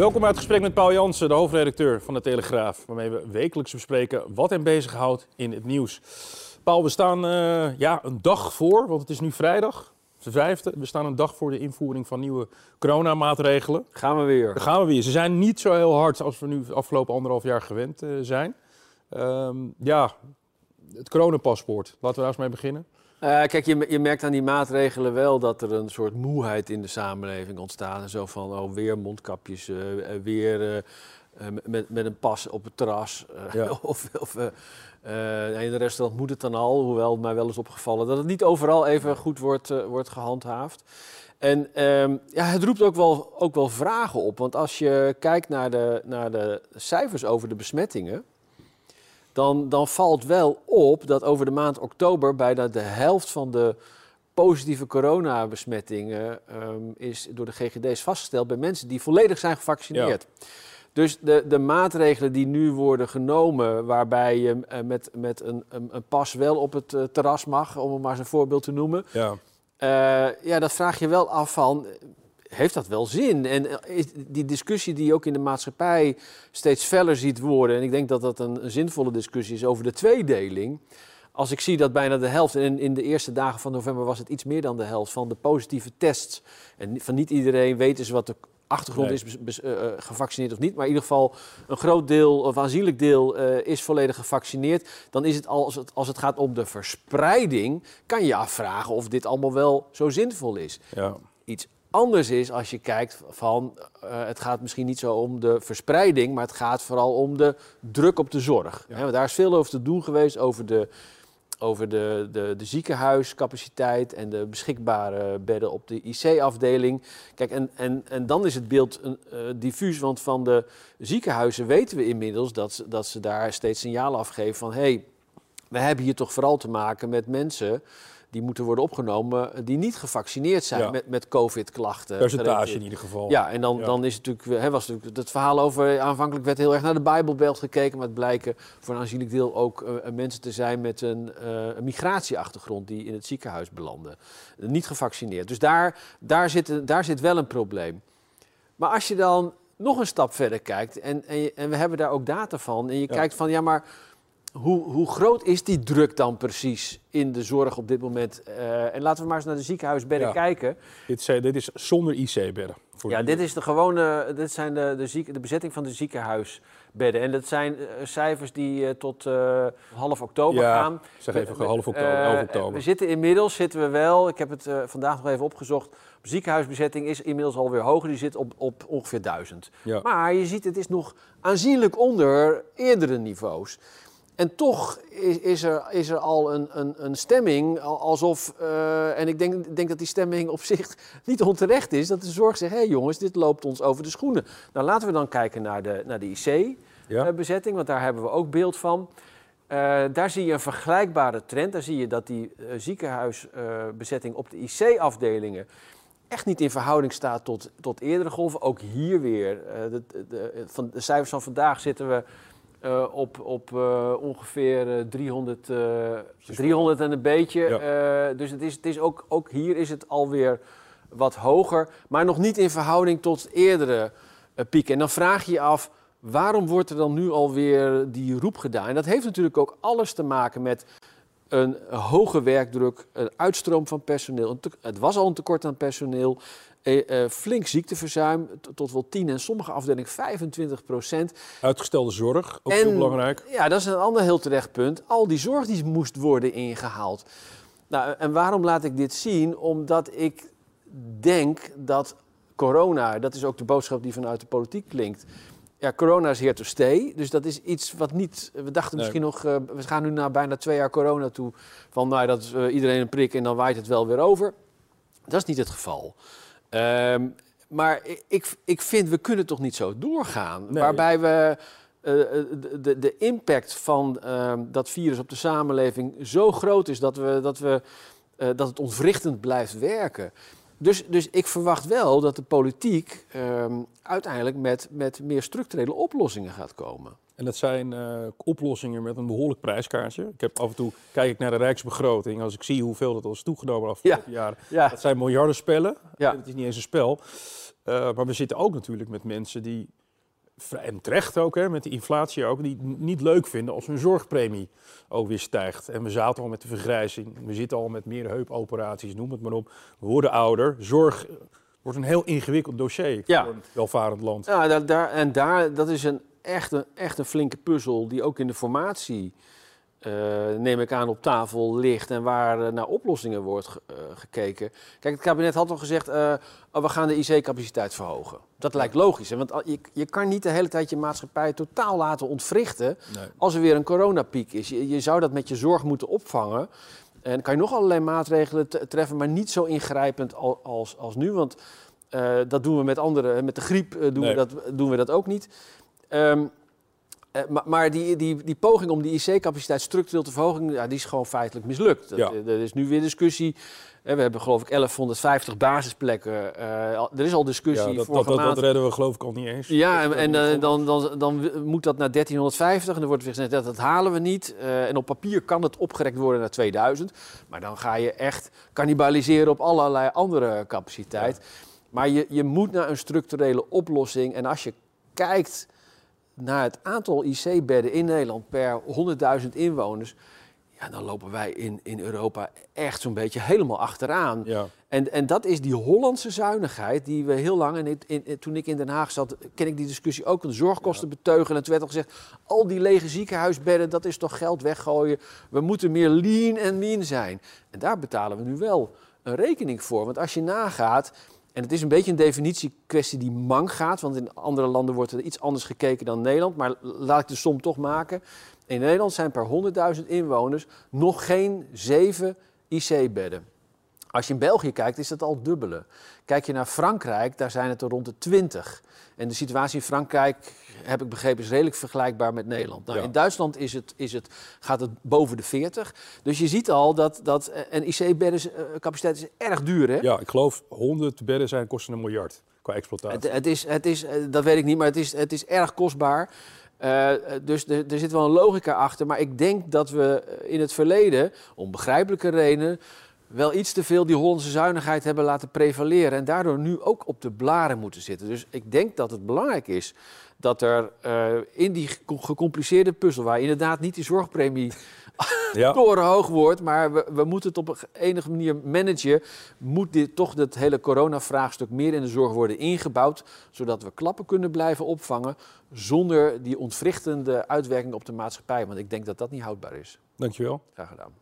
Welkom bij het gesprek met Paul Jansen, de hoofdredacteur van de Telegraaf, waarmee we wekelijks bespreken wat hem bezighoudt in het nieuws. Paul, we staan uh, ja, een dag voor, want het is nu vrijdag, de vijfde. We staan een dag voor de invoering van nieuwe coronamaatregelen. Gaan we weer. Daar gaan we weer. Ze zijn niet zo heel hard als we nu de afgelopen anderhalf jaar gewend uh, zijn. Um, ja, het coronapaspoort. Laten we daar eens mee beginnen. Uh, kijk, je, je, merkt aan die maatregelen wel dat er een soort moeheid in de samenleving ontstaat. En zo van, oh, weer mondkapjes, uh, weer uh, met, met een pas op het terras. Ja. of of in een restaurant moet het dan al, hoewel mij wel is opgevallen dat het niet overal even goed wordt, wordt gehandhaafd. En um, ja, het roept ook wel, ook wel vragen op. Want als je kijkt naar de, naar de cijfers over de besmettingen dan, dan valt wel op dat over de maand oktober bijna de helft van de positieve coronabesmettingen um, is door de GGD's vastgesteld bij mensen die volledig zijn gevaccineerd. Dus de, de maatregelen die nu worden genomen, waarbij je uh, met, met een, een, een, pas wel op het uh, terras mag, om het maar eens een voorbeeld te noemen. Ja. Uh, ja, dat vraag je wel af van, heeft dat wel zin? En eh, die discussie die je ook in de maatschappij steeds feller ziet worden, en ik denk dat dat een, een zinvolle discussie is over de tweedeling. Als ik zie dat bijna de helft, en in de eerste dagen van november was het iets meer dan de helft van de positieve tests, en van niet iedereen weet dus wat de achtergrond is uh, gevaccineerd of niet, maar in ieder geval een groot deel of aanzienlijk deel uh, is volledig gevaccineerd, dan is het als, het als het gaat om de verspreiding, kan je afvragen of dit allemaal wel zo zinvol is. Ja. Iets anders is als je kijkt van uh, het gaat misschien niet zo om de verspreiding, maar het gaat vooral om de druk op de zorg. Ja. daar is veel over te doen geweest over de, over de, de, de ziekenhuiscapaciteit en de beschikbare bedden op de IC-afdeling. Kijk, en, en, en dan is het beeld uh, diffuus, want van de ziekenhuizen weten we inmiddels dat, ze, dat ze daar steeds signalen afgeven van hé, hey, we hebben hier toch vooral te maken met mensen die moeten worden opgenomen die niet gevaccineerd zijn met, met COVID-klachten. Percentage in ieder geval. Ja, en dan, dan is het natuurlijk, hè, was natuurlijk het verhaal over, aanvankelijk werd heel erg naar de Bijbelbeeld gekeken, maar het blijken voor een aanzienlijk deel ook uh, mensen te zijn met een, uh, een, migratieachtergrond die in het ziekenhuis belanden. niet gevaccineerd. Dus daar, daar, zit, daar zit wel een probleem. Maar als je dan nog een stap verder kijkt, en, en, en we hebben daar ook data van, en je kijkt van, ja maar hoe, hoe, groot is die druk dan precies in de zorg op dit moment? Uh, en laten we maar eens naar de ziekenhuisbedden ja. kijken. Dit, dit, is zonder IC-bedden. Ja, dit, is de gewone, dit zijn de, de, ziek, de bezetting van de ziekenhuisbedden. En dat zijn uh, cijfers die uh, tot half oktober ja, gaan. zeg even half oktober, 11 oktober. We zitten inmiddels, zitten we wel, ik heb het vandaag nog even opgezocht... Ziekenhuisbezetting is inmiddels alweer hoger, die zit op, op ongeveer duizend. Ja. Maar je ziet, het is nog aanzienlijk onder eerdere niveaus. En toch is, is, er, is er al een, een, een stemming alsof, uh, en ik denk, denk dat die stemming op zich niet onterecht is, dat de zorg zegt, hé hey jongens, dit loopt ons over de schoenen. Nou laten we dan kijken naar de, naar de IC-bezetting, ja. want daar hebben we ook beeld van. Uh, daar zie je een vergelijkbare trend. Daar zie je dat die uh, ziekenhuisbezetting op de IC-afdelingen echt niet in verhouding staat tot, tot eerdere golven. Ook hier weer, de, de, van de cijfers van vandaag zitten we uh, op, op uh, ongeveer 300, uh, 300 en een beetje. Ja. dus het is, het is ook, ook hier is het alweer wat hoger, maar nog niet in verhouding tot eerdere pieken. En dan vraag je je af, waarom wordt er dan nu alweer die roep gedaan? En dat heeft natuurlijk ook alles te maken met een hoge werkdruk, een uitstroom van personeel. Het was al een tekort aan personeel. Eh, eh, flink ziekteverzuim, tot wel 10 en sommige afdelingen 25 procent. Uitgestelde zorg, ook heel belangrijk. Ja, dat is een ander heel terecht punt. Al die zorg die moest worden ingehaald. Nou, en waarom laat ik dit zien? Omdat ik denk dat corona, dat is ook de boodschap die vanuit de politiek klinkt, ja, corona is here to stay. Dus dat is iets wat niet... We dachten Nee. misschien nog... eh, we gaan nu na bijna twee jaar corona toe. Van nou, dat is eh, iedereen een prik en dan waait het wel weer over. Dat is niet het geval. Ehm, maar ik, ik vind, we kunnen toch niet zo doorgaan. Nee. Waarbij we eh, de, de, de impact van ehm, dat virus op de samenleving zo groot is dat, we, dat, we, dat het ontwrichtend blijft werken. Dus, dus ik verwacht wel dat de politiek ehm, uiteindelijk met, met meer structurele oplossingen gaat komen. En dat zijn eh, oplossingen met een behoorlijk prijskaartje. Ik heb af en toe kijk ik naar de Rijksbegroting. Als ik zie hoeveel dat al is toegenomen de afgelopen jaren. Ja, Dat zijn miljardenspellen. Ja. Het is niet eens een spel. Eh, maar we zitten ook natuurlijk met mensen die, en terecht ook, hè, met de inflatie ook, die het niet leuk vinden als hun zorgpremie ook weer stijgt. En we zaten al met de vergrijzing. We zitten al met meer heupoperaties, noem het maar op. We worden ouder. Zorg eh, wordt een heel ingewikkeld dossier Ja. voor een welvarend land. Ja, daar, daar, en daar, dat is een, echt, een, echt een flinke puzzel die ook in de formatie, eh, neem ik aan, op tafel ligt en waar eh, naar oplossingen wordt ge- eh, gekeken. Kijk, het kabinet had al gezegd, oh, we gaan de IC-capaciteit verhogen. Dat lijkt logisch, hè? want je, je kan niet de hele tijd je maatschappij totaal laten ontwrichten Nee. als er weer een coronapiek is. Je, je zou dat met je zorg moeten opvangen. En dan kan je nog allerlei maatregelen treffen, maar niet zo ingrijpend al- als, als nu. Want dat doen we met andere, met de griep doen, Nee. we dat, doen we dat ook niet. Ehm, eh, maar maar die, die, die poging om die IC-capaciteit structureel te verhogen, ja, die is gewoon feitelijk mislukt. Dat, Ja. eh, Er is nu weer discussie. Eh, We hebben geloof ik 1150 basisplekken. Er is al discussie Ja, dat, dat, dat, dat redden we geloof ik al niet eens. Ja, en, en dan, dan, dan moet dat naar 1350 en dan wordt weer gezegd dat dat halen we niet. En op papier kan het opgerekt worden naar 2000. Maar dan ga je echt cannibaliseren op allerlei andere capaciteit. Maar je, je moet naar een structurele oplossing. En als je kijkt naar het aantal IC-bedden in Nederland per 100.000 inwoners... Ja, dan lopen wij in, in Europa echt zo'n beetje helemaal achteraan. Ja. En, en dat is die Hollandse zuinigheid die we heel lang... En in, in- toen ik in Den Haag zat, ken ik die discussie ook... de zorgkosten beteugelen. En toen werd al gezegd... al die lege ziekenhuisbedden, dat is toch geld weggooien. We moeten meer lean en mean zijn. En daar betalen we nu wel een rekening voor. Want als je nagaat... En het is een beetje een definitiekwestie die mank gaat. Want in andere landen wordt er iets anders gekeken dan Nederland. Maar laat ik de som toch maken. In Nederland zijn per 100.000 inwoners nog geen zeven IC-bedden. Als je in België kijkt, is dat al dubbele. Kijk je naar Frankrijk, daar zijn het er rond de 20. En de situatie in Frankrijk, heb ik begrepen, is redelijk vergelijkbaar met Nederland. Nou, Ja. In Duitsland is het, is het, gaat het boven de 40. Dus je ziet al dat, dat eh, een IC-beddencapaciteit is erg duur. Hè? ja, ik geloof 100 bedden zijn kosten een miljard qua exploitatie. Het, het is, het is, eh, dat weet ik niet, maar het is, het is erg kostbaar. Eh, dus er, er zit wel een logica achter. Maar ik denk dat we eh, in het verleden, om begrijpelijke redenen, wel iets te veel die Hollandse zuinigheid hebben laten prevaleren. En daardoor nu ook op de blaren moeten zitten. Dus ik denk dat het belangrijk is dat er eh, in die ge- gecompliceerde puzzel, waar inderdaad niet die zorgpremie ja. torenhoog wordt, maar we, we moeten het op een enige manier managen. Moet dit toch het hele coronavraagstuk meer in de zorg worden ingebouwd, zodat we klappen kunnen blijven opvangen zonder die ontwrichtende uitwerking op de maatschappij. Want ik denk dat dat niet houdbaar is. Dankjewel. Graag gedaan.